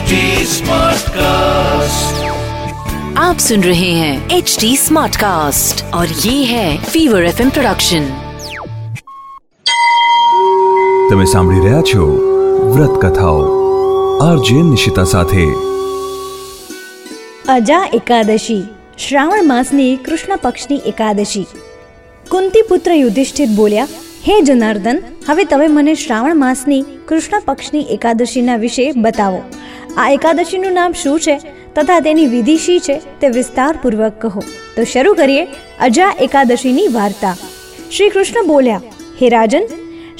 HD Smartcast. आप सुन रहे हैं एच डी स्मार्ट कास्ट और ये है फीवर एफ प्रोडक्शन તમે સાંભળી રહ્યા છો વ્રત કથાઓ આરજે નિશિતા સાથે અજા એકાદશી શ્રાવણ માસની કૃષ્ણ પક્ષની એકાદશી કુંતી પુત્ર યુધિષ્ઠિર બોલ્યા હે જનાર્દન હવે તમે મને શ્રાવણ માસની કૃષ્ણ પક્ષની એકાદશીના વિશે બતાવો આ એકાદશીનું નામ શું છે તથા તેની વિધિ શી છે તે વિસ્તારપૂર્વક કહો. તો શરૂ કરીએ અજા એકાદશીની વાર્તા. શ્રી કૃષ્ણ બોલ્યા, હે રાજન,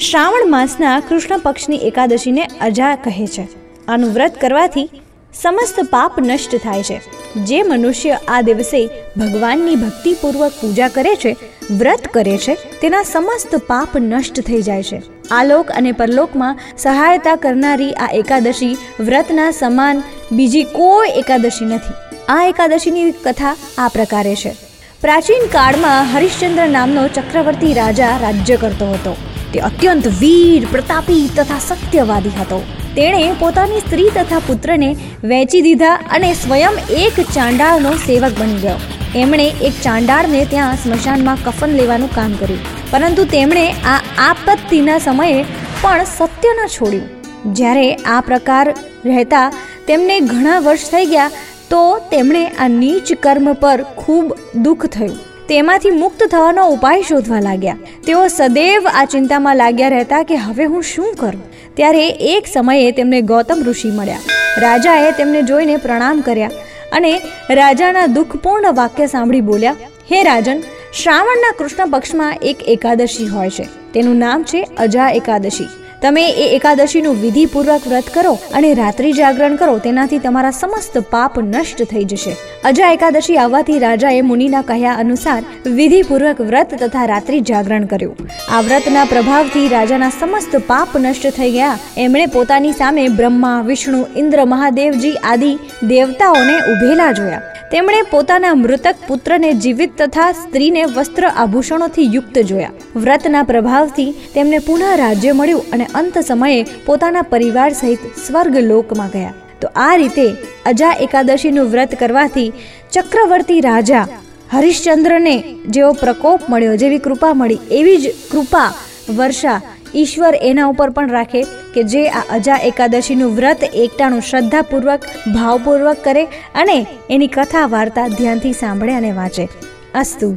શ્રાવણ માસના કૃષ્ણ પક્ષની એકાદશીને અજા કહે છે. આનું વ્રત કરવાથી સમસ્ત પાપ નષ્ટ થાય છે. જે મનુષ્ય આ દિવસે ભગવાનની ભક્તિપૂર્વક પૂજા કરે છે, વ્રત કરે છે, તેના સમસ્ત પાપ નષ્ટ થઈ જાય છે. આલોક અને પરલોકમાં સહાયતા કરનારી આ એકાદશી વ્રતના સમાન બીજી કોઈ એકાદશી નથી. આ એકાદશીની કથા આ પ્રકારે છે. પ્રાચીન કાળમાં હરિશ્ચંદ્ર નામનો ચક્રવર્તી રાજા રાજ્ય કરતો હતો. તે અત્યંત વીર, પ્રતાપી તથા સત્યવાદી હતો. તેણે પોતાની સ્ત્રી તથા પુત્રને વેચી દીધા અને સ્વયં એક ચાંડાળનો સેવક બની ગયો. એમણે એક ચાંડાળને ત્યાં સ્મશાનમાં કફન લેવાનું કામ કર્યું. પરંતુ તેમણે આ આપત્તિના સમયે પણ સત્ય ન છોડ્યું. જ્યારે આ પ્રકાર રહેતા તેમને ઘણા વર્ષ થઈ ગયા, તો તેમણે આ નીચ કર્મ પર ખૂબ દુઃખ થયું. તેમાંથી મુક્ત થવાનો ઉપાય શોધવા લાગ્યા. તેઓ સદૈવ આ ચિંતામાં લાગ્યા રહેતા કે હવે હું શું કરું? ત્યારે એક સમયે તેમને ગૌતમ ઋષિ મળ્યા. રાજાએ તેમને જોઈને પ્રણામ કર્યા અને રાજાના દુઃખપૂર્ણ વાક્ય સાંભળી બોલ્યા, હે રાજન, શ્રાવણના કૃષ્ણ પક્ષમાં એક એકાદશી હોય છે. તેનું નામ છે અજા એકાદશી. તમે એ એકાદશીનું વિધિપૂર્વક વ્રત કરો અને રાત્રિ જાગરણ કરો, તેનાથી તમારા સમસ્ત પાપ નષ્ટ થઈ જશે. અજા એકાદશી આવવાથી રાજાએ મુનિના કહ્યા અનુસાર વિધિપૂર્વક વ્રત તથા રાત્રિ જાગરણ કર્યું. આ વ્રતના પ્રભાવથી રાજાના સમસ્ત પાપ નષ્ટ થઈ ગયા. એમણે પોતાની સામે બ્રહ્મા, વિષ્ણુ, ઇન્દ્ર, મહાદેવજી આદિ દેવતાઓને ઉભેલા જોયા. તેમણે પોતાના મૃતક પુત્રને જીવિત તથા સ્ત્રીને વસ્ત્ર આભૂષણોથી યુક્ત જોયા. વ્રતના પ્રભાવથી તેમને પુનઃ રાજ્ય મળ્યું અને અંત સમયે પોતાના પરિવાર સહિત સ્વર્ગ લોકમાં ગયા. તો આ રીતે અજા એકાદશીનું વ્રત કરવાથી ચક્રવર્તી રાજા હરિશ્ચંદ્રને જેવો પ્રકોપ મળ્યો, જેવી કૃપા મળી, એવી જ કૃપા વર્ષા ઈશ્વર એના ઉપર પણ રાખે કે જે આ અજા એકાદશીનું વ્રત એકટાણું શ્રદ્ધાપૂર્વક, ભાવપૂર્વક કરે અને એની કથા વાર્તા ધ્યાનથી સાંભળે અને વાંચે. અસ્તુ.